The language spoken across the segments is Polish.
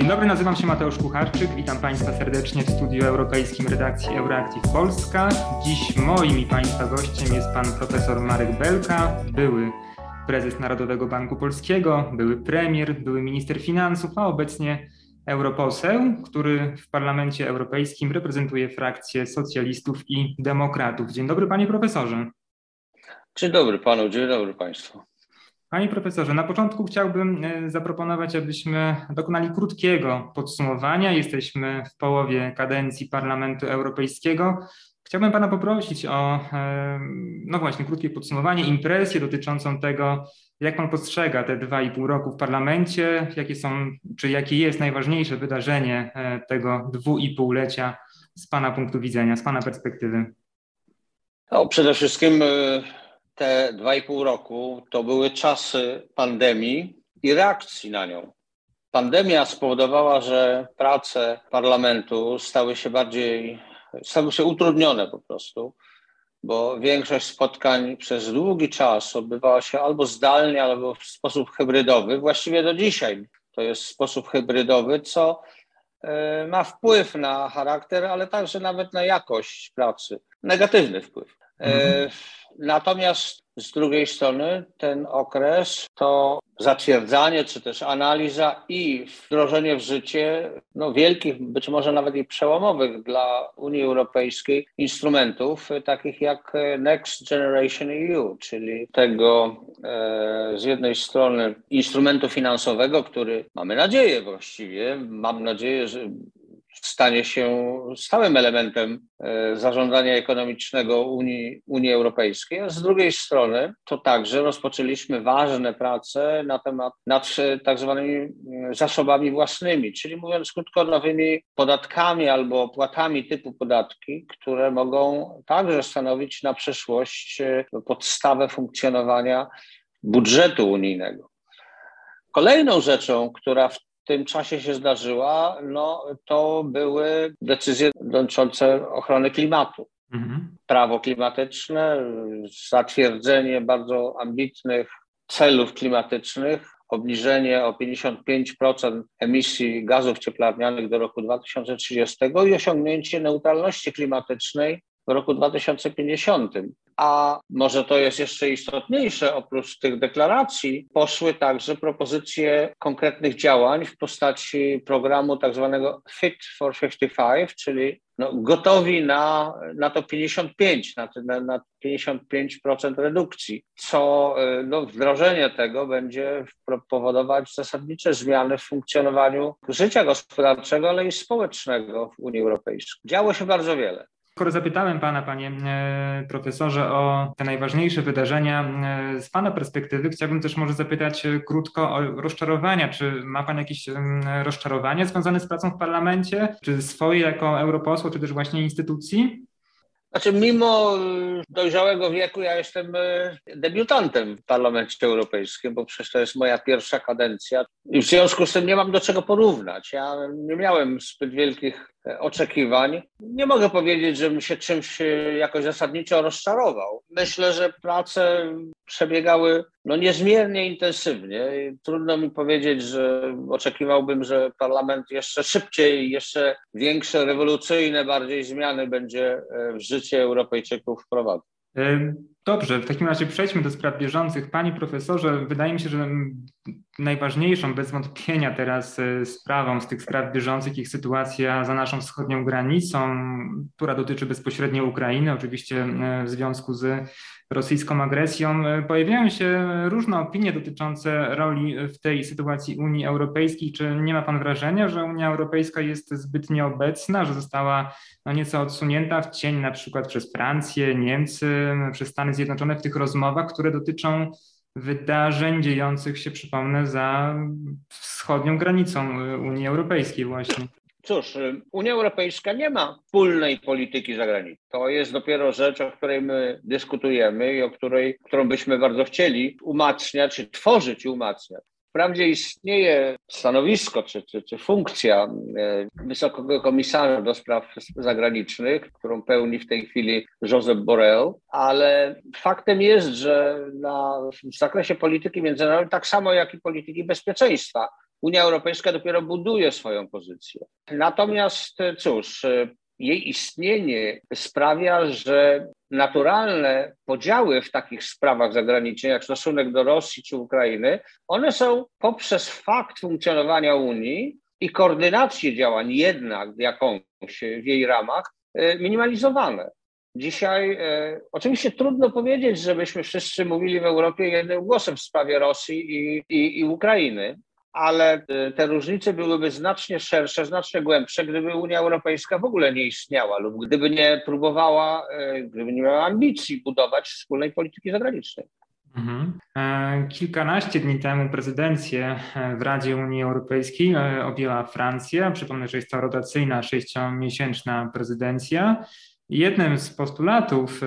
Dzień dobry, nazywam się Mateusz Kucharczyk. Witam Państwa serdecznie w studiu europejskim redakcji Euroactiv Polska. Dziś moim i Państwa gościem jest pan profesor Marek Belka, były prezes Narodowego Banku Polskiego, były premier, były minister finansów, a obecnie europoseł, który w Parlamencie Europejskim reprezentuje frakcję socjalistów i demokratów. Dzień dobry, panie profesorze. Dzień dobry panu, dzień dobry państwu. Panie profesorze, na początku chciałbym e, zaproponować, abyśmy dokonali krótkiego podsumowania. Jesteśmy w połowie kadencji Parlamentu Europejskiego. Chciałbym pana poprosić o, e, no właśnie, krótkie podsumowanie, impresję dotyczącą tego, jak pan postrzega te dwa i pół roku w parlamencie, jakie są, czy jakie jest najważniejsze wydarzenie e, tego dwu i półlecia z pana punktu widzenia, z pana perspektywy? No, przede wszystkim te dwa i pół roku to były czasy pandemii i reakcji na nią. Pandemia spowodowała, że prace parlamentu stały się bardziej, stały się utrudnione po prostu, bo większość spotkań przez długi czas odbywała się albo zdalnie, albo w sposób hybrydowy. Właściwie do dzisiaj to jest sposób hybrydowy, co e, ma wpływ na charakter, ale także nawet na jakość pracy. Negatywny wpływ. E, mhm. Natomiast z drugiej strony ten okres to zatwierdzanie, czy też analiza i wdrożenie w życie no, wielkich, być może nawet i przełomowych dla Unii Europejskiej instrumentów, takich jak Next Generation EU, czyli tego e, z jednej strony instrumentu finansowego, który mamy nadzieję właściwie, mam nadzieję, że stanie się stałym elementem e, zarządzania ekonomicznego Unii, Unii Europejskiej, z drugiej strony to także rozpoczęliśmy ważne prace na temat nad tak zwanymi mm, zasobami własnymi, czyli mówiąc krótko, nowymi podatkami albo opłatami typu podatki, które mogą także stanowić na przyszłość e, podstawę funkcjonowania budżetu unijnego. Kolejną rzeczą, która w tym czasie się zdarzyła, no, to były decyzje dotyczące ochrony klimatu. Mhm. Prawo klimatyczne, zatwierdzenie bardzo ambitnych celów klimatycznych, obniżenie o 55% emisji gazów cieplarnianych do roku 2030 i osiągnięcie neutralności klimatycznej w roku 2050 a może to jest jeszcze istotniejsze, oprócz tych deklaracji, poszły także propozycje konkretnych działań w postaci programu tak zwanego Fit for 55, czyli no, gotowi na, na to 55, na, na, na 55% redukcji, co y, no, wdrożenie tego będzie powodować zasadnicze zmiany w funkcjonowaniu życia gospodarczego, ale i społecznego w Unii Europejskiej. Działo się bardzo wiele. Skoro zapytałem Pana, Panie e, Profesorze, o te najważniejsze wydarzenia e, z Pana perspektywy, chciałbym też może zapytać e, krótko o rozczarowania. Czy ma Pan jakieś rozczarowania związane z pracą w parlamencie? Czy swoje jako europosła, czy też właśnie instytucji? Znaczy, mimo dojrzałego wieku, ja jestem debiutantem w Parlamencie Europejskim, bo przecież to jest moja pierwsza kadencja i w związku z tym nie mam do czego porównać. Ja nie miałem zbyt wielkich oczekiwań. Nie mogę powiedzieć, żebym się czymś jakoś zasadniczo rozczarował. Myślę, że prace przebiegały no, niezmiernie intensywnie. Trudno mi powiedzieć, że oczekiwałbym, że parlament jeszcze szybciej, jeszcze większe, rewolucyjne bardziej zmiany będzie w życie Europejczyków wprowadzał. Dobrze, w takim razie przejdźmy do spraw bieżących. Pani profesorze, wydaje mi się, że najważniejszą bez wątpienia teraz e, sprawą z tych spraw bieżących ich sytuacja za naszą wschodnią granicą, która dotyczy bezpośrednio Ukrainy, oczywiście e, w związku z rosyjską agresją. Pojawiają się różne opinie dotyczące roli w tej sytuacji Unii Europejskiej. Czy nie ma Pan wrażenia, że Unia Europejska jest zbyt nieobecna, że została no nieco odsunięta w cień na przykład przez Francję, Niemcy, przez Stany Zjednoczone w tych rozmowach, które dotyczą wydarzeń dziejących się, przypomnę, za wschodnią granicą Unii Europejskiej właśnie. Cóż, Unia Europejska nie ma wspólnej polityki zagranicznej. To jest dopiero rzecz, o której my dyskutujemy i o której, którą byśmy bardzo chcieli umacniać, czy tworzyć i umacniać. Wprawdzie istnieje stanowisko czy, czy, czy funkcja e, Wysokiego Komisarza do Spraw Zagranicznych, którą pełni w tej chwili Josep Borrell, ale faktem jest, że na, w zakresie polityki międzynarodowej, tak samo jak i polityki bezpieczeństwa, Unia Europejska dopiero buduje swoją pozycję. Natomiast cóż, jej istnienie sprawia, że naturalne podziały w takich sprawach zagranicznych, jak stosunek do Rosji czy Ukrainy, one są poprzez fakt funkcjonowania Unii i koordynację działań jednak jakąś w jej ramach e, minimalizowane. Dzisiaj e, oczywiście trudno powiedzieć, żebyśmy wszyscy mówili w Europie jednym głosem w sprawie Rosji i, i, i Ukrainy, ale e, te różnice byłyby znacznie szersze, znacznie głębsze, gdyby Unia Europejska w ogóle nie istniała lub gdyby nie próbowała, e, gdyby nie miała ambicji budować wspólnej polityki zagranicznej. Mhm. E, kilkanaście dni temu prezydencję w Radzie Unii Europejskiej objęła Francja. Przypomnę, że jest to rotacyjna sześciomiesięczna prezydencja. Jednym z postulatów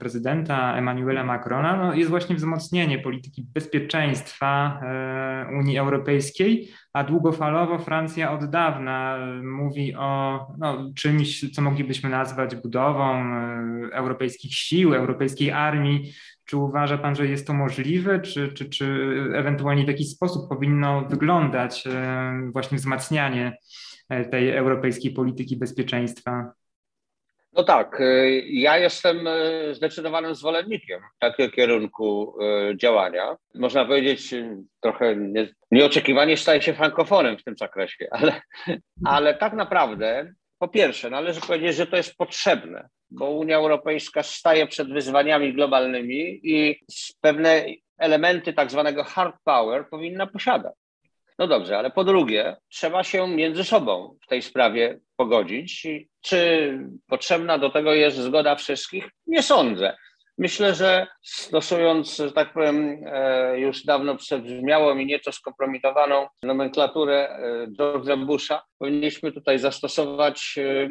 prezydenta Emmanuela Macrona no, jest właśnie wzmocnienie polityki bezpieczeństwa e, Unii Europejskiej, a długofalowo Francja od dawna mówi o no, czymś, co moglibyśmy nazwać budową e, europejskich sił, europejskiej armii. Czy uważa Pan, że jest to możliwe, czy, czy, czy ewentualnie w jakiś sposób powinno wyglądać e, właśnie wzmacnianie tej europejskiej polityki bezpieczeństwa? No tak, y, ja jestem y, zdecydowanym zwolennikiem takiego kierunku y, działania. Można powiedzieć, trochę nie, nieoczekiwanie staje się frankofonem w tym zakresie, ale, ale tak naprawdę, po pierwsze, należy powiedzieć, że to jest potrzebne, bo Unia Europejska staje przed wyzwaniami globalnymi i pewne elementy tak zwanego hard power powinna posiadać. No dobrze, ale po drugie, trzeba się między sobą w tej sprawie pogodzić. Czy potrzebna do tego jest zgoda wszystkich? Nie sądzę. Myślę, że stosując, że tak powiem, e, już dawno przebrzmiałą i nieco skompromitowaną nomenklaturę e, George'a Busha, powinniśmy tutaj zastosować e,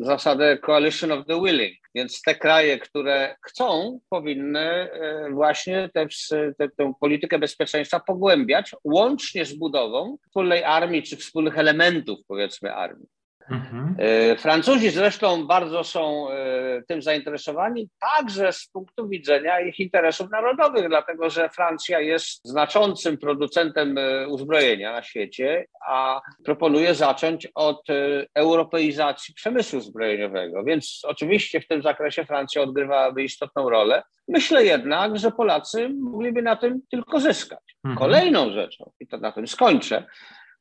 zasadę coalition of the willing. Więc te kraje, które chcą, powinny właśnie tę politykę bezpieczeństwa pogłębiać, łącznie z budową wspólnej armii czy wspólnych elementów, powiedzmy, armii. Mhm. E, Francuzi zresztą bardzo są e, tym zainteresowani, także z punktu widzenia ich interesów narodowych, dlatego że Francja jest znaczącym producentem e, uzbrojenia na świecie, a proponuje zacząć od europeizacji przemysłu zbrojeniowego. Więc oczywiście w tym zakresie Francja odgrywałaby istotną rolę. Myślę jednak, że Polacy mogliby na tym tylko zyskać. Mhm. Kolejną rzeczą, i to na tym skończę,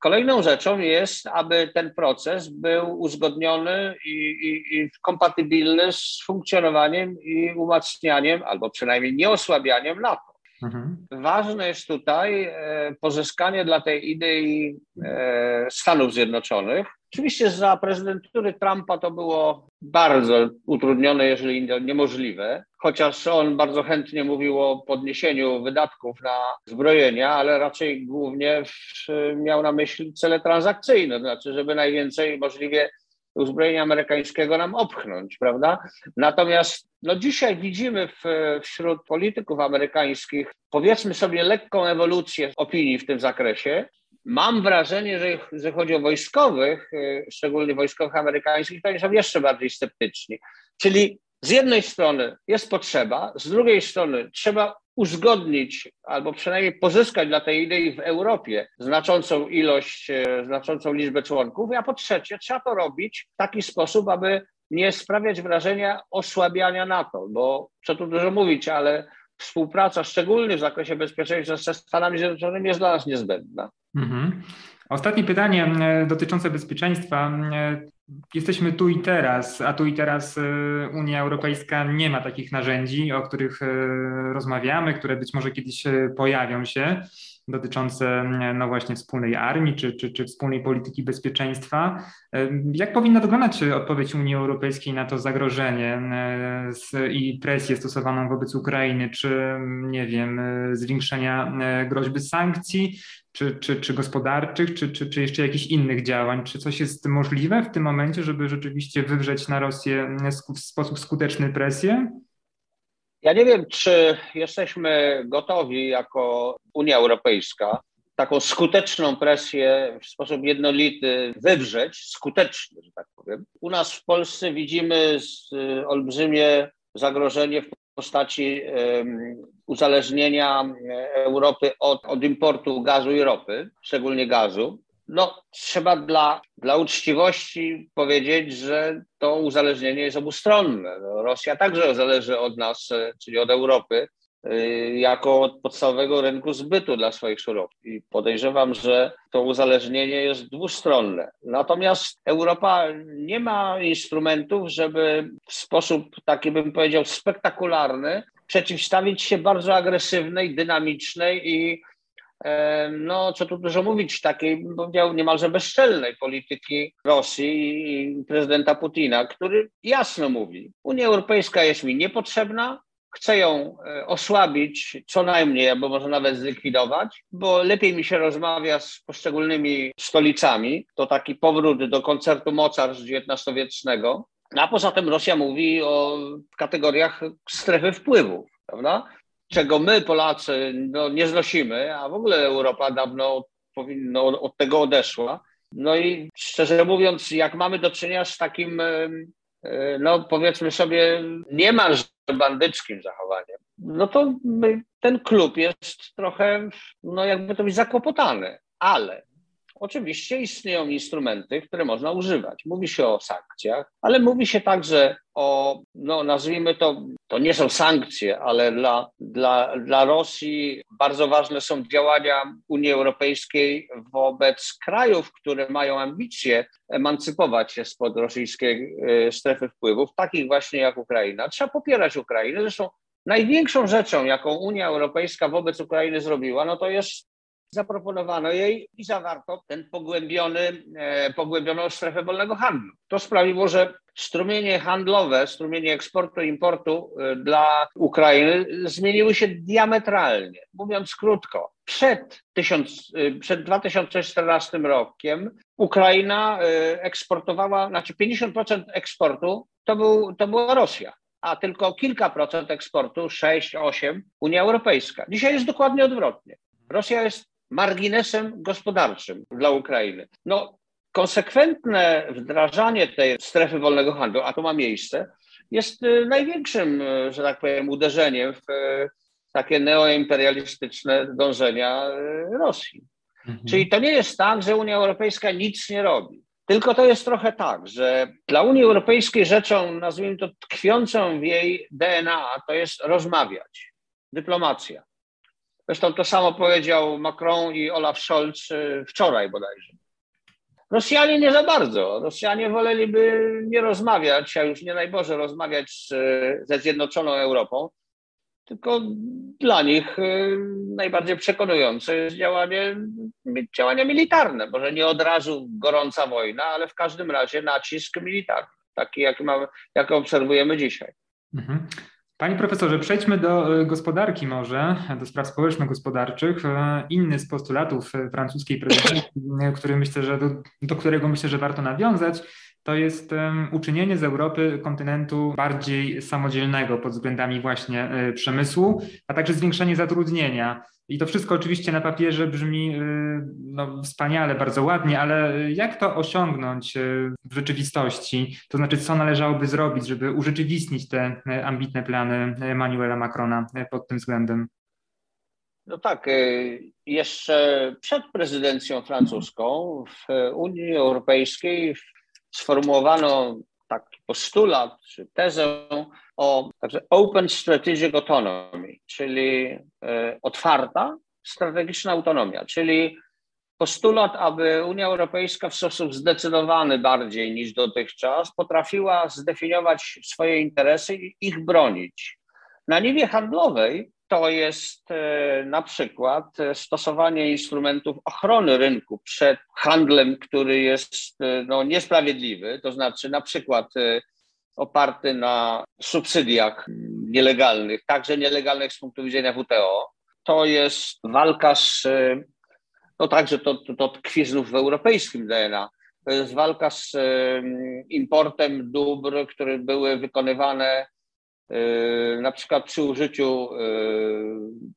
Kolejną rzeczą jest, aby ten proces był uzgodniony i, i, i, kompatybilny z funkcjonowaniem i umacnianiem, albo przynajmniej nieosłabianiem NATO. Mhm. Ważne jest tutaj e, pozyskanie dla tej idei e, Stanów Zjednoczonych. Oczywiście za prezydentury Trumpa to było bardzo utrudnione, jeżeli niemożliwe, chociaż on bardzo chętnie mówił o podniesieniu wydatków na zbrojenia, ale raczej głównie miał na myśli cele transakcyjne, to znaczy, żeby najwięcej możliwie uzbrojenia amerykańskiego nam opchnąć, prawda? Natomiast no dzisiaj widzimy w, wśród polityków amerykańskich, powiedzmy sobie, lekką ewolucję opinii w tym zakresie. Mam wrażenie, że jeżeli chodzi o wojskowych, y, szczególnie wojskowych amerykańskich, to oni są jeszcze bardziej sceptyczni. Czyli z jednej strony jest potrzeba, z drugiej strony trzeba uzgodnić albo przynajmniej pozyskać dla tej idei w Europie znaczącą ilość, e, znaczącą liczbę członków, a po trzecie trzeba to robić w taki sposób, aby nie sprawiać wrażenia osłabiania NATO, bo co tu dużo mówić, ale współpraca, szczególnie w zakresie bezpieczeństwa ze Stanami Zjednoczonymi jest dla nas niezbędna. Mhm. Ostatnie pytanie e, dotyczące bezpieczeństwa. E, jesteśmy tu i teraz, a tu i teraz e, Unia Europejska nie ma takich narzędzi, o których rozmawiamy, które być może kiedyś pojawią się dotyczące no właśnie wspólnej armii czy, czy, czy wspólnej polityki bezpieczeństwa. Jak powinna wyglądać odpowiedź Unii Europejskiej na to zagrożenie i presję stosowaną wobec Ukrainy? Czy, nie wiem, zwiększenia groźby sankcji, czy, czy, czy gospodarczych, czy, czy, czy jeszcze jakichś innych działań? Czy coś jest możliwe w tym momencie, żeby rzeczywiście wywrzeć na Rosję w sposób skuteczny presję? Ja nie wiem, czy jesteśmy gotowi jako Unia Europejska taką skuteczną presję w sposób jednolity wywrzeć, skutecznie, że tak powiem. U nas w Polsce widzimy olbrzymie zagrożenie w postaci uzależnienia Europy od, od importu gazu i ropy, szczególnie gazu. No, trzeba dla, dla uczciwości powiedzieć, że to uzależnienie jest obustronne. No, Rosja także zależy od nas, e, czyli od Europy, Y, jako od podstawowego rynku zbytu dla swoich surowców. I podejrzewam, że to uzależnienie jest dwustronne. Natomiast Europa nie ma instrumentów, żeby w sposób taki bym powiedział spektakularny przeciwstawić się bardzo agresywnej, dynamicznej i e, no, co tu dużo mówić, takiej, niemalże bezczelnej polityki Rosji i prezydenta Putina, który jasno mówi, Unia Europejska jest mi niepotrzebna, chcę ją e, osłabić co najmniej, albo może nawet zlikwidować, bo lepiej mi się rozmawia z poszczególnymi stolicami. To taki powrót do koncertu mocarstw XIX-wiecznego. A poza tym Rosja mówi o kategoriach strefy wpływów, prawda? Czego my, Polacy, no, nie znosimy, a w ogóle Europa dawno powinno, od tego odeszła. No i szczerze mówiąc, jak mamy do czynienia z takim no powiedzmy sobie, niemalże bandyckim zachowaniem, no to ten klub jest trochę, no jakby to być zakłopotany, ale Oczywiście istnieją instrumenty, które można używać. Mówi się o sankcjach, ale mówi się także o, no nazwijmy to, to nie są sankcje, ale dla, dla, dla Rosji bardzo ważne są działania Unii Europejskiej wobec krajów, które mają ambicje emancypować się spod rosyjskiej e, strefy wpływów, takich właśnie jak Ukraina. Trzeba popierać Ukrainę. Zresztą największą rzeczą, jaką Unia Europejska wobec Ukrainy zrobiła, no to jest zaproponowano jej i zawarto ten pogłębiony, e, pogłębioną strefę wolnego handlu. To sprawiło, że strumienie handlowe, strumienie eksportu i importu e, dla Ukrainy zmieniły się diametralnie. Mówiąc krótko, przed, tysiąc, e, przed 2014 rokiem Ukraina eksportowała, znaczy 50% eksportu to, był, to była Rosja a tylko kilka procent eksportu, 6-8, Unia Europejska. Dzisiaj jest dokładnie odwrotnie. Rosja jest marginesem gospodarczym dla Ukrainy. No, konsekwentne wdrażanie tej strefy wolnego handlu, a to ma miejsce, jest y, największym, y, że tak powiem, uderzeniem w y, takie neoimperialistyczne dążenia Rosji. Mhm. Czyli to nie jest tak, że Unia Europejska nic nie robi. Tylko to jest trochę tak, że dla Unii Europejskiej rzeczą, nazwijmy to tkwiącą w jej DNA, to jest rozmawiać, dyplomacja. Zresztą to samo powiedział Macron i Olaf Scholz y, wczoraj bodajże. Rosjanie nie za bardzo. Rosjanie woleliby nie rozmawiać, a już nie najboże rozmawiać z, ze Zjednoczoną Europą, tylko dla nich y, najbardziej przekonujące jest działanie, działania militarne. Może nie od razu gorąca wojna, ale w każdym razie nacisk militarny, taki jaki, mamy, jaki obserwujemy dzisiaj. Mhm. Panie profesorze, przejdźmy do e, gospodarki może, do spraw społeczno-gospodarczych. E, inny z postulatów e, francuskiej prezydencji, który myślę, że do, do którego myślę, że warto nawiązać, to jest uczynienie z Europy kontynentu bardziej samodzielnego pod względami właśnie przemysłu, a także zwiększenie zatrudnienia. I to wszystko oczywiście na papierze brzmi y, no, wspaniale, bardzo ładnie, ale jak to osiągnąć y, w rzeczywistości? To znaczy, co należałoby zrobić, żeby urzeczywistnić te y, ambitne plany Manuela Macrona pod tym względem? No tak, jeszcze przed prezydencją francuską w Unii Europejskiej sformułowano taki postulat czy tezę o także Open Strategic Autonomy, czyli e, otwarta strategiczna autonomia, czyli postulat, aby Unia Europejska w sposób zdecydowany bardziej niż dotychczas potrafiła zdefiniować swoje interesy i ich bronić. Na niwie handlowej to jest e, na przykład stosowanie instrumentów ochrony rynku przed handlem, który jest e, no, niesprawiedliwy, to znaczy na przykład oparty na subsydiach nielegalnych, także nielegalnych z punktu widzenia WTO. To jest walka z, no także to, to, to tkwi znów w europejskim DNA, to jest walka z importem dóbr, które były wykonywane na przykład przy użyciu y,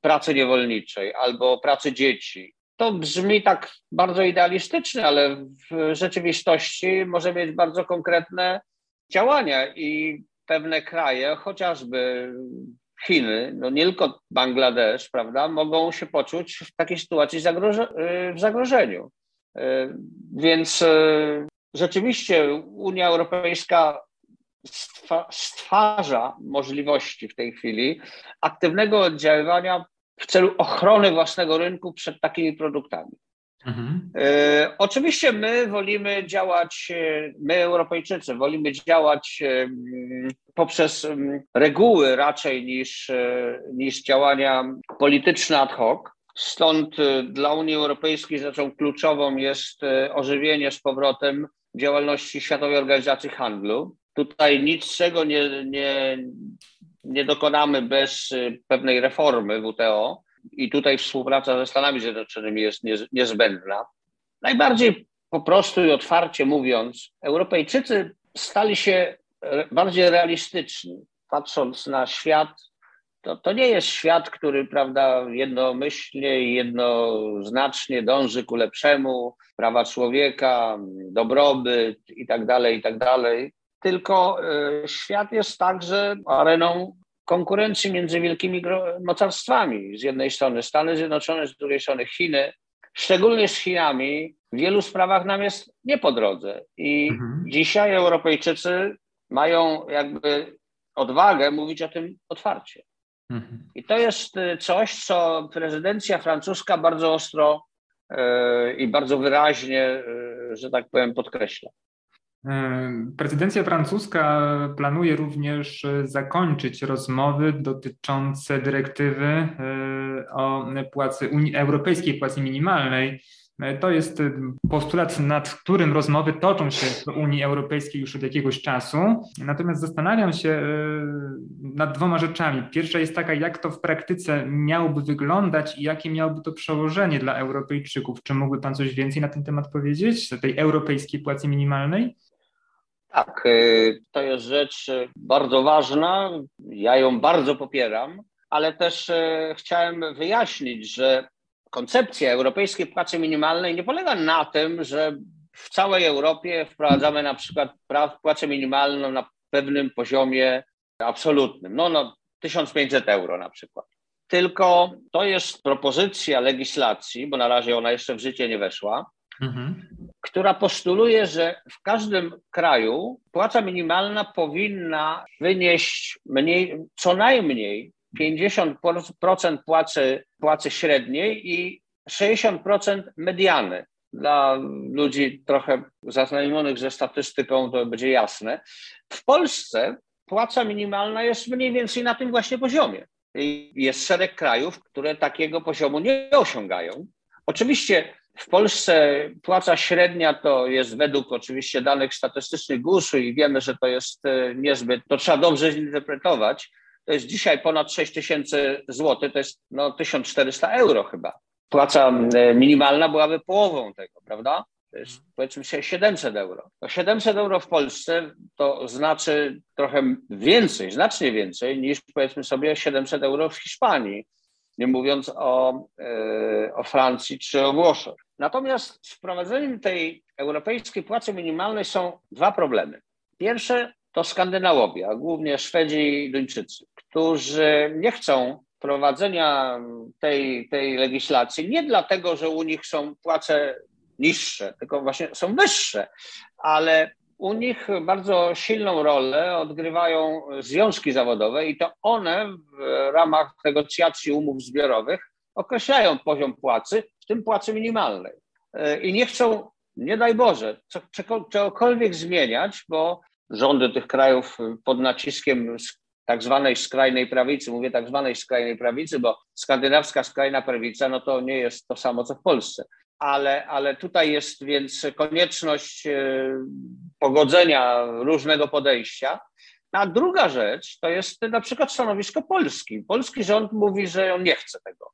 pracy niewolniczej albo pracy dzieci. To brzmi tak bardzo idealistycznie, ale w rzeczywistości może mieć bardzo konkretne działania i pewne kraje, chociażby Chiny, no nie tylko Bangladesz, prawda, mogą się poczuć w takiej sytuacji zagroże w zagrożeniu. Więc rzeczywiście Unia Europejska stwarza możliwości w tej chwili aktywnego oddziaływania w celu ochrony własnego rynku przed takimi produktami. Mhm. E, oczywiście my wolimy działać, e, my Europejczycy wolimy działać e, poprzez reguły raczej niż, niż działania polityczne ad hoc. Stąd dla Unii Europejskiej rzeczą kluczową jest ożywienie z powrotem działalności Światowej Organizacji Handlu. Tutaj niczego nie, nie, nie dokonamy bez y, pewnej reformy WTO i tutaj współpraca ze Stanami Zjednoczonymi jest niezbędna. Najbardziej po prostu i otwarcie mówiąc, Europejczycy stali się bardziej realistyczni, patrząc na świat. To, to nie jest świat, który prawda, jednomyślnie i jednoznacznie dąży ku lepszemu, prawa człowieka, dobrobyt i tak tylko e, świat jest także areną konkurencji między wielkimi mocarstwami. Z jednej strony Stany Zjednoczone, z drugiej strony Chiny. Szczególnie z Chinami w wielu sprawach nam jest nie po drodze. I mhm. dzisiaj Europejczycy mają jakby odwagę mówić o tym otwarcie. Mhm. I to jest e, coś, co prezydencja francuska bardzo ostro yy, i bardzo wyraźnie, że tak powiem, podkreśla. Prezydencja francuska planuje również zakończyć rozmowy dotyczące dyrektywy e, o płacy Europejskiej płacy minimalnej. E, to jest postulat, nad którym rozmowy toczą się w Unii Europejskiej już od jakiegoś czasu. Natomiast zastanawiam się e, nad dwoma rzeczami. Pierwsza jest taka, jak to w praktyce miałoby wyglądać i jakie miałoby to przełożenie dla Europejczyków. Czy mógłby Pan coś więcej na ten temat powiedzieć, tej europejskiej płacy minimalnej? Tak, y, to jest rzecz y, bardzo ważna. Ja ją bardzo popieram, ale też y, chciałem wyjaśnić, że koncepcja europejskiej płacy minimalnej nie polega na tym, że w całej Europie wprowadzamy na przykład płacę minimalną na pewnym poziomie absolutnym, no, no 1500 euro na przykład. Tylko to jest propozycja legislacji, bo na razie ona jeszcze w życie nie weszła, mhm która postuluje, że w każdym kraju płaca minimalna powinna wynieść mniej, co najmniej 50% płacy, płacy średniej i 60% mediany. Dla ludzi trochę zaznajomionych ze statystyką to będzie jasne. W Polsce płaca minimalna jest mniej więcej na tym właśnie poziomie. Jest szereg krajów, które takiego poziomu nie osiągają. Oczywiście w Polsce płaca średnia to jest według oczywiście danych statystycznych GUS-u i wiemy, że to jest e, niezbyt, to trzeba dobrze zinterpretować. To jest dzisiaj ponad 6 tysięcy złotych, to jest no, 1400 euro chyba. Płaca e, minimalna byłaby połową tego, prawda? To jest powiedzmy się 700 euro. To 700 euro w Polsce to znaczy trochę więcej, znacznie więcej niż powiedzmy sobie 700 euro w Hiszpanii nie mówiąc o, e, o Francji czy o Włoszech. Natomiast z wprowadzeniem tej europejskiej płacy minimalnej są dwa problemy. Pierwsze to Skandynawia, głównie Szwedzi i Duńczycy, którzy nie chcą wprowadzenia tej, tej legislacji nie dlatego, że u nich są płace niższe, tylko właśnie są wyższe, ale u nich bardzo silną rolę odgrywają związki zawodowe i to one w ramach negocjacji umów zbiorowych określają poziom płacy, w tym płacy minimalnej. I nie chcą, nie daj Boże, czegokolwiek zmieniać, bo rządy tych krajów pod naciskiem tak zwanej skrajnej prawicy, mówię tak zwanej skrajnej prawicy, bo skandynawska skrajna prawica, no to nie jest to samo co w Polsce ale, ale tutaj jest więc konieczność e, pogodzenia różnego podejścia. A druga rzecz to jest na przykład stanowisko Polski. Polski rząd mówi, że on nie chce tego.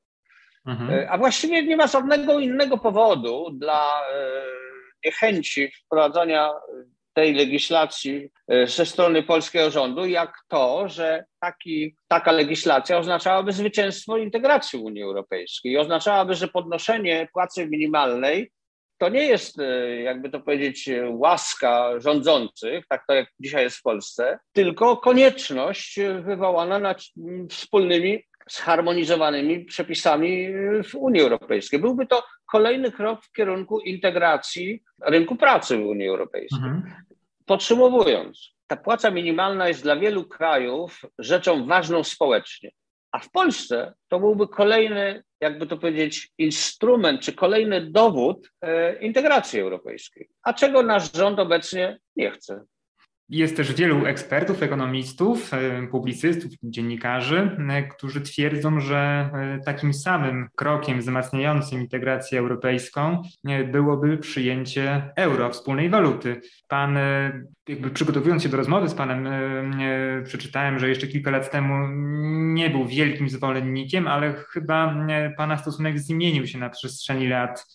Mhm. E, a właściwie nie ma żadnego innego powodu dla e, niechęci wprowadzania tej legislacji e, ze strony polskiego rządu, jak to, że taki, taka legislacja oznaczałaby zwycięstwo integracji Unii Europejskiej i oznaczałaby, że podnoszenie płacy minimalnej to nie jest, jakby to powiedzieć, łaska rządzących, tak to jak dzisiaj jest w Polsce, tylko konieczność wywołana nad wspólnymi, zharmonizowanymi przepisami w Unii Europejskiej. Byłby to kolejny krok w kierunku integracji rynku pracy w Unii Europejskiej. Mhm. Podsumowując, ta płaca minimalna jest dla wielu krajów rzeczą ważną społecznie. A w Polsce to byłby kolejny, jakby to powiedzieć, instrument czy kolejny dowód e, integracji europejskiej. A czego nasz rząd obecnie nie chce? Jest też wielu ekspertów, ekonomistów, e, publicystów, dziennikarzy, e, którzy twierdzą, że e, takim samym krokiem wzmacniającym integrację europejską byłoby przyjęcie euro, wspólnej waluty. Pan, jakby przygotowując się do rozmowy z Panem, przeczytałem, że jeszcze kilka lat temu nie był wielkim zwolennikiem, ale chyba Pana stosunek zmienił się na przestrzeni lat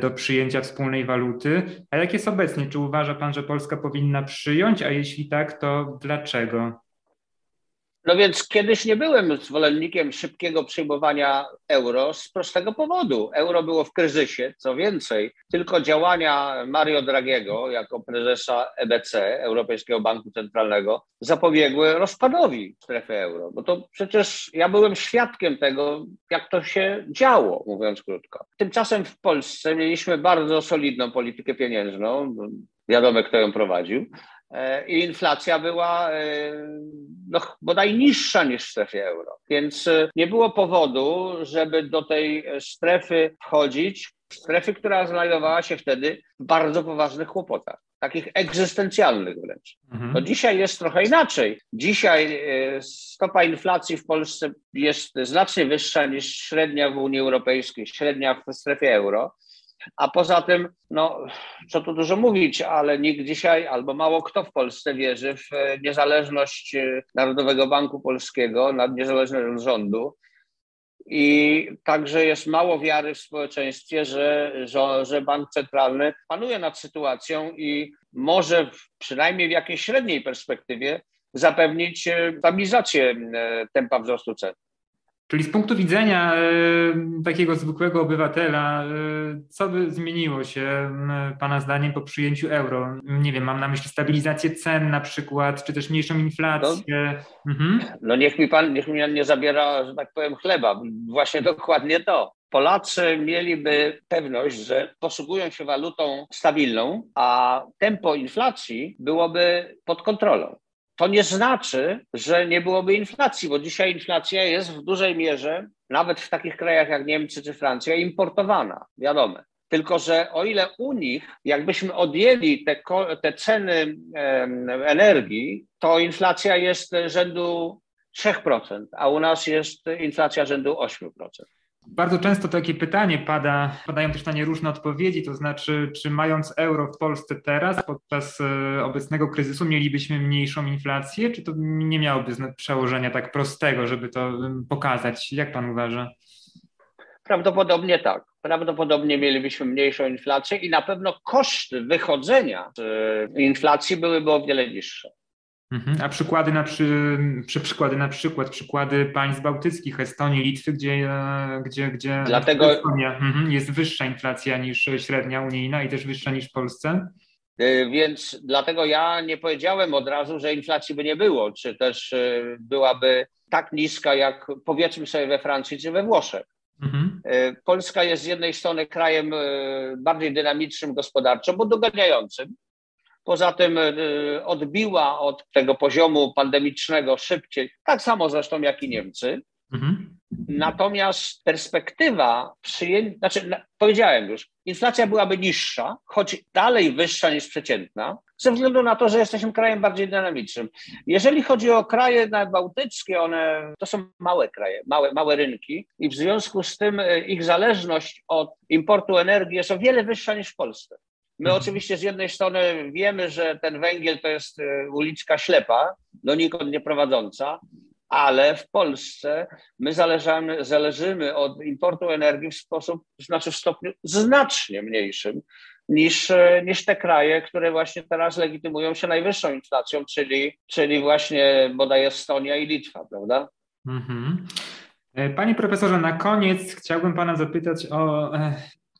do przyjęcia wspólnej waluty. A jak jest obecnie? Czy uważa Pan, że Polska powinna przyjąć? A jeśli tak, to dlaczego? No więc kiedyś nie byłem zwolennikiem szybkiego przyjmowania euro z prostego powodu. Euro było w kryzysie, co więcej, tylko działania Mario Dragiego jako prezesa EBC, Europejskiego Banku Centralnego, zapobiegły rozpadowi strefy euro. Bo to przecież ja byłem świadkiem tego, jak to się działo, mówiąc krótko. Tymczasem w Polsce mieliśmy bardzo solidną politykę pieniężną, wiadomo kto ją prowadził, i inflacja była e, no, bodaj niższa niż w strefie euro. Więc e, nie było powodu, żeby do tej strefy wchodzić, strefy, która znajdowała się wtedy w bardzo poważnych kłopotach, takich egzystencjalnych wręcz. Mhm. No dzisiaj jest trochę inaczej. Dzisiaj stopa inflacji w Polsce jest znacznie wyższa niż średnia w Unii Europejskiej, średnia w strefie euro. A poza tym, no, co tu dużo mówić, ale nikt dzisiaj albo mało kto w Polsce wierzy w e, niezależność e, Narodowego Banku Polskiego, nad niezależność rządu. I także jest mało wiary w społeczeństwie, że, że, że bank centralny panuje nad sytuacją i może w, przynajmniej w jakiejś średniej perspektywie zapewnić e, stabilizację tempa wzrostu cen. Czyli z punktu widzenia e, takiego zwykłego obywatela, e, co by zmieniło się Pana zdaniem po przyjęciu euro? Nie wiem, mam na myśli stabilizację cen na przykład, czy też mniejszą inflację. No, mhm. no niech mi Pan niech mi nie zabiera, że tak powiem, chleba. Właśnie dokładnie to. Polacy mieliby pewność, że posługują się walutą stabilną, a tempo inflacji byłoby pod kontrolą to nie znaczy, że nie byłoby inflacji, bo dzisiaj inflacja jest w dużej mierze, nawet w takich krajach jak Niemcy czy Francja, importowana, wiadomo. Tylko, że o ile u nich, jakbyśmy odjęli te, te ceny energii, to inflacja jest rzędu 3%, a u nas jest inflacja rzędu 8%. Bardzo często takie pytanie pada, padają też na nie różne odpowiedzi, to znaczy, czy mając euro w Polsce teraz, podczas e, obecnego kryzysu, mielibyśmy mniejszą inflację, czy to nie miałoby przełożenia tak prostego, żeby to pokazać? Jak pan uważa? Prawdopodobnie tak. Prawdopodobnie mielibyśmy mniejszą inflację i na pewno koszty wychodzenia z e, inflacji byłyby o wiele niższe. Mhm. A przykłady na, przy, przy, przykłady na przykład, przykłady państw bałtyckich, Estonii, Litwy, gdzie, e, gdzie, gdzie Dlatego... Estonia, mhm, jest wyższa inflacja niż średnia unijna i też wyższa niż w Polsce? E, więc dlatego ja nie powiedziałem od razu, że inflacji by nie było, czy też e, byłaby tak niska, jak powiedzmy sobie we Francji czy we Włoszech. Mhm. Polska jest z jednej strony krajem bardziej dynamicznym gospodarczo, bo doganiającym, Poza tym e, odbiła od tego poziomu pandemicznego szybciej, tak samo zresztą jak i Niemcy. Mhm. Natomiast perspektywa przyjęcia, znaczy powiedziałem już, inflacja byłaby niższa, choć dalej wyższa niż przeciętna, ze względu na to, że jesteśmy krajem bardziej dynamicznym. Jeżeli chodzi o kraje bałtyckie, one to są małe kraje, małe, małe rynki i w związku z tym e, ich zależność od importu energii jest o wiele wyższa niż w Polsce. My mhm. oczywiście z jednej strony wiemy, że ten węgiel to jest e, uliczka ślepa, donikąd nie prowadząca, ale w Polsce my zależamy, zależymy od importu energii w sposób, znaczy w stopniu znacznie mniejszym niż, e, niż te kraje, które właśnie teraz legitymują się najwyższą inflacją, czyli, czyli właśnie bodaj Estonia i Litwa, prawda? Mhm. E, panie profesorze, na koniec chciałbym pana zapytać o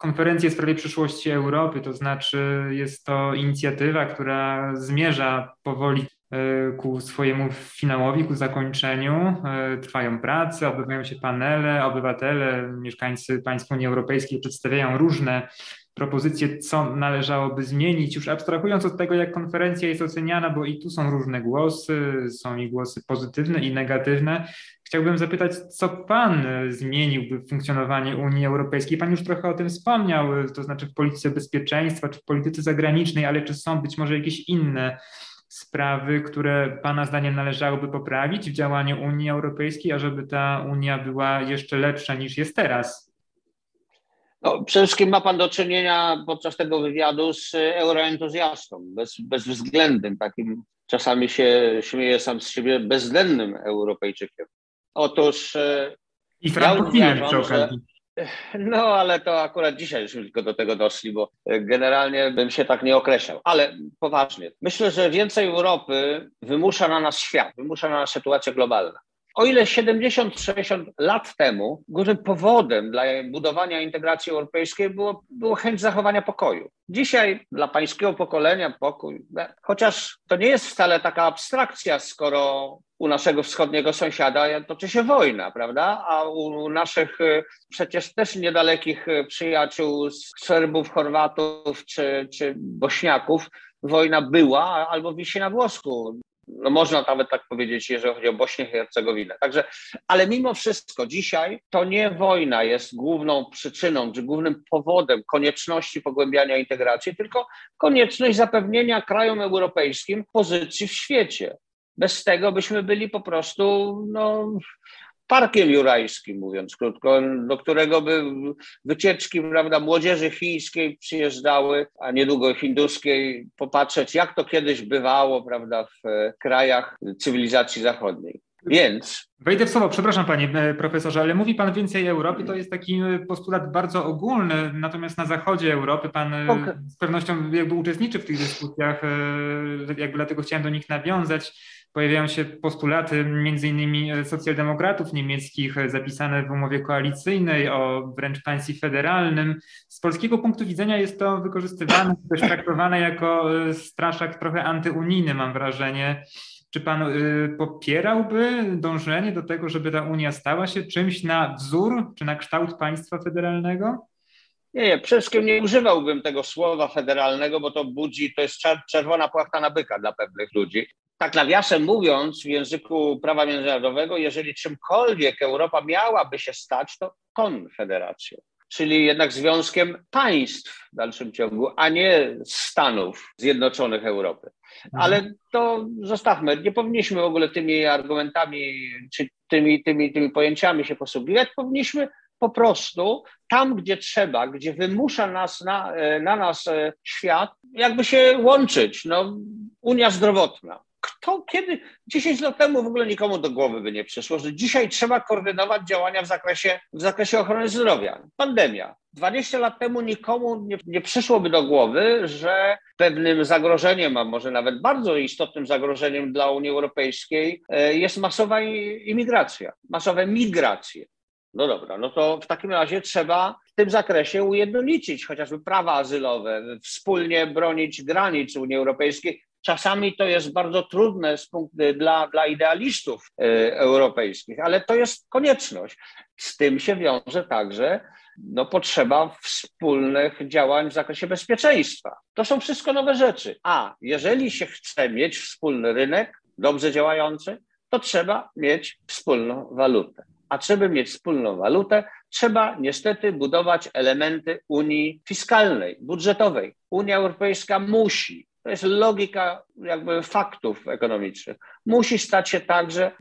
konferencję w sprawie przyszłości Europy, to znaczy jest to inicjatywa, która zmierza powoli e, ku swojemu finałowi, ku zakończeniu. E, trwają prace, odbywają się panele, obywatele, mieszkańcy państw Unii Europejskiej przedstawiają różne propozycje, co należałoby zmienić, już abstrahując od tego, jak konferencja jest oceniana, bo i tu są różne głosy, są i głosy pozytywne i negatywne. Chciałbym zapytać, co Pan zmieniłby w funkcjonowaniu Unii Europejskiej? Pan już trochę o tym wspomniał, to znaczy w polityce bezpieczeństwa czy w polityce zagranicznej, ale czy są być może jakieś inne sprawy, które Pana zdaniem należałoby poprawić w działaniu Unii Europejskiej, ażeby ta Unia była jeszcze lepsza niż jest teraz? No, przede wszystkim ma pan do czynienia podczas tego wywiadu z euroentuzjastą, bez, bezwzględnym, takim czasami się śmieje sam z siebie bezwzględnym Europejczykiem. Otóż. E, I frankofilem ja uważam, że, No, ale to akurat dzisiaj już tylko do tego doszli, bo generalnie bym się tak nie określał. Ale poważnie, myślę, że więcej Europy wymusza na nas świat, wymusza na nas sytuacja globalna. O ile 70-60 lat temu głównym powodem dla budowania integracji europejskiej było, było chęć zachowania pokoju. Dzisiaj dla pańskiego pokolenia pokój, chociaż to nie jest wcale taka abstrakcja, skoro u naszego wschodniego sąsiada toczy się wojna, prawda? A u naszych y, przecież też niedalekich y, przyjaciół z Serbów, Chorwatów czy, czy Bośniaków wojna była albo wisi na włosku no można nawet tak powiedzieć, jeżeli chodzi o Bośnię i Hercegowinę. Także, ale mimo wszystko dzisiaj to nie wojna jest główną przyczyną czy głównym powodem konieczności pogłębiania integracji, tylko konieczność zapewnienia krajom europejskim pozycji w świecie. Bez tego byśmy byli po prostu no, parkiem jurajskim, mówiąc krótko, do którego by wycieczki prawda, młodzieży chińskiej przyjeżdżały, a niedługo hinduskiej, popatrzeć, jak to kiedyś bywało prawda, w krajach cywilizacji zachodniej. Więc. Wejdę w słowo, przepraszam panie e, profesorze, ale mówi pan więcej Europy, to jest taki e, postulat bardzo ogólny, natomiast na zachodzie Europy pan e, okay. z pewnością jakby uczestniczy w tych dyskusjach, jakby dlatego chciałem do nich nawiązać pojawiają się postulaty między innymi e, socjaldemokratów niemieckich e, zapisane w umowie koalicyjnej o wręcz państwie federalnym. Z polskiego punktu widzenia jest to wykorzystywane, też traktowane jako e, straszak trochę antyunijny, mam wrażenie. Czy pan popierałby dążenie do tego, żeby ta Unia stała się czymś na wzór czy na kształt państwa federalnego? Nie, nie, przede wszystkim nie używałbym tego słowa federalnego, bo to budzi, to jest czerwona płachta na byka dla pewnych ludzi tak nawiasem mówiąc, w języku prawa międzynarodowego, jeżeli czymkolwiek Europa miałaby się stać, to konfederacją, czyli jednak związkiem państw w dalszym ciągu, a nie Stanów Zjednoczonych Europy. Mhm. Ale to zostawmy, nie powinniśmy w ogóle tymi argumentami czy tymi, tymi, tymi pojęciami się posługiwać, powinniśmy po prostu tam, gdzie trzeba, gdzie wymusza nas na, na nas e, świat, jakby się łączyć. No, Unia zdrowotna kto kiedy 10 lat temu w ogóle nikomu do głowy by nie przyszło, że dzisiaj trzeba koordynować działania w zakresie, w zakresie ochrony zdrowia. Pandemia. 20 lat temu nikomu nie, nie przyszłoby do głowy, że pewnym zagrożeniem, a może nawet bardzo istotnym zagrożeniem dla Unii Europejskiej e, jest masowa imigracja, masowe migracje. No dobra, no to w takim razie trzeba w tym zakresie ujednolicić chociażby prawa azylowe, wspólnie bronić granic Unii Europejskiej, Czasami to jest bardzo trudne z punktu, dla, dla idealistów e, europejskich, ale to jest konieczność. Z tym się wiąże także no, potrzeba wspólnych działań w zakresie bezpieczeństwa. To są wszystko nowe rzeczy. A jeżeli się chce mieć wspólny rynek, dobrze działający, to trzeba mieć wspólną walutę. A żeby mieć wspólną walutę, trzeba niestety budować elementy Unii fiskalnej, budżetowej. Unia Europejska musi to jest logika jakby faktów ekonomicznych. Musi stać się także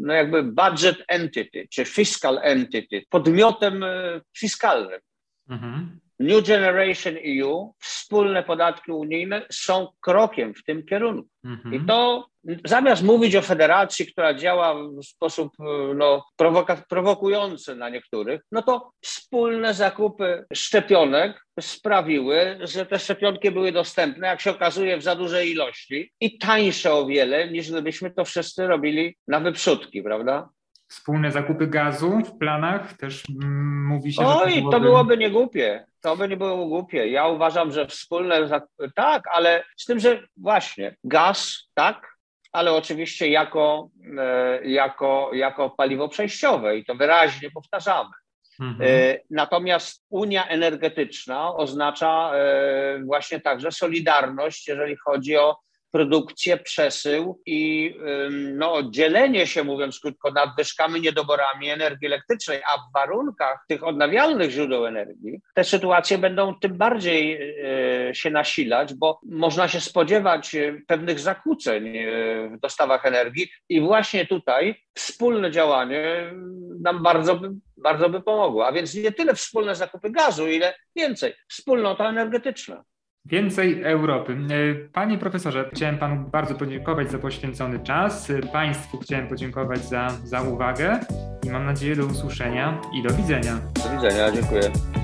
no jakby budget entity, czy fiscal entity, podmiotem e, fiskalnym. Mhm. New Generation EU, wspólne podatki unijne są krokiem w tym kierunku. Mhm. I to zamiast mówić o federacji, która działa w sposób no, prowoka- prowokujący na niektórych, no to wspólne zakupy szczepionek sprawiły, że te szczepionki były dostępne, jak się okazuje, w za dużej ilości i tańsze o wiele, niż gdybyśmy to wszyscy robili na wyprzódki, prawda? wspólne zakupy gazu w planach? Też mm, mówi się, Oj, to byłoby... to byłoby niegłupie. To by nie było głupie. Ja uważam, że wspólne tak, ale z tym, że właśnie gaz, tak, ale oczywiście jako, e, jako, jako paliwo przejściowe i to wyraźnie powtarzamy. Mhm. E, natomiast Unia Energetyczna oznacza e, właśnie także solidarność, jeżeli chodzi o produkcję, przesył i no, dzielenie się, mówiąc krótko, nadwyżkami, niedoborami energii elektrycznej, a w warunkach tych odnawialnych źródeł energii te sytuacje będą tym bardziej e, się nasilać, bo można się spodziewać e, pewnych zakłóceń e, w dostawach energii i właśnie tutaj wspólne działanie nam bardzo by, bardzo by pomogło. A więc nie tyle wspólne zakupy gazu, ile więcej, wspólnota energetyczna. Więcej Europy. E, panie profesorze, chciałem panu bardzo podziękować za poświęcony czas. E, państwu chciałem podziękować za, za uwagę i mam nadzieję do usłyszenia i do widzenia. Do widzenia, dziękuję.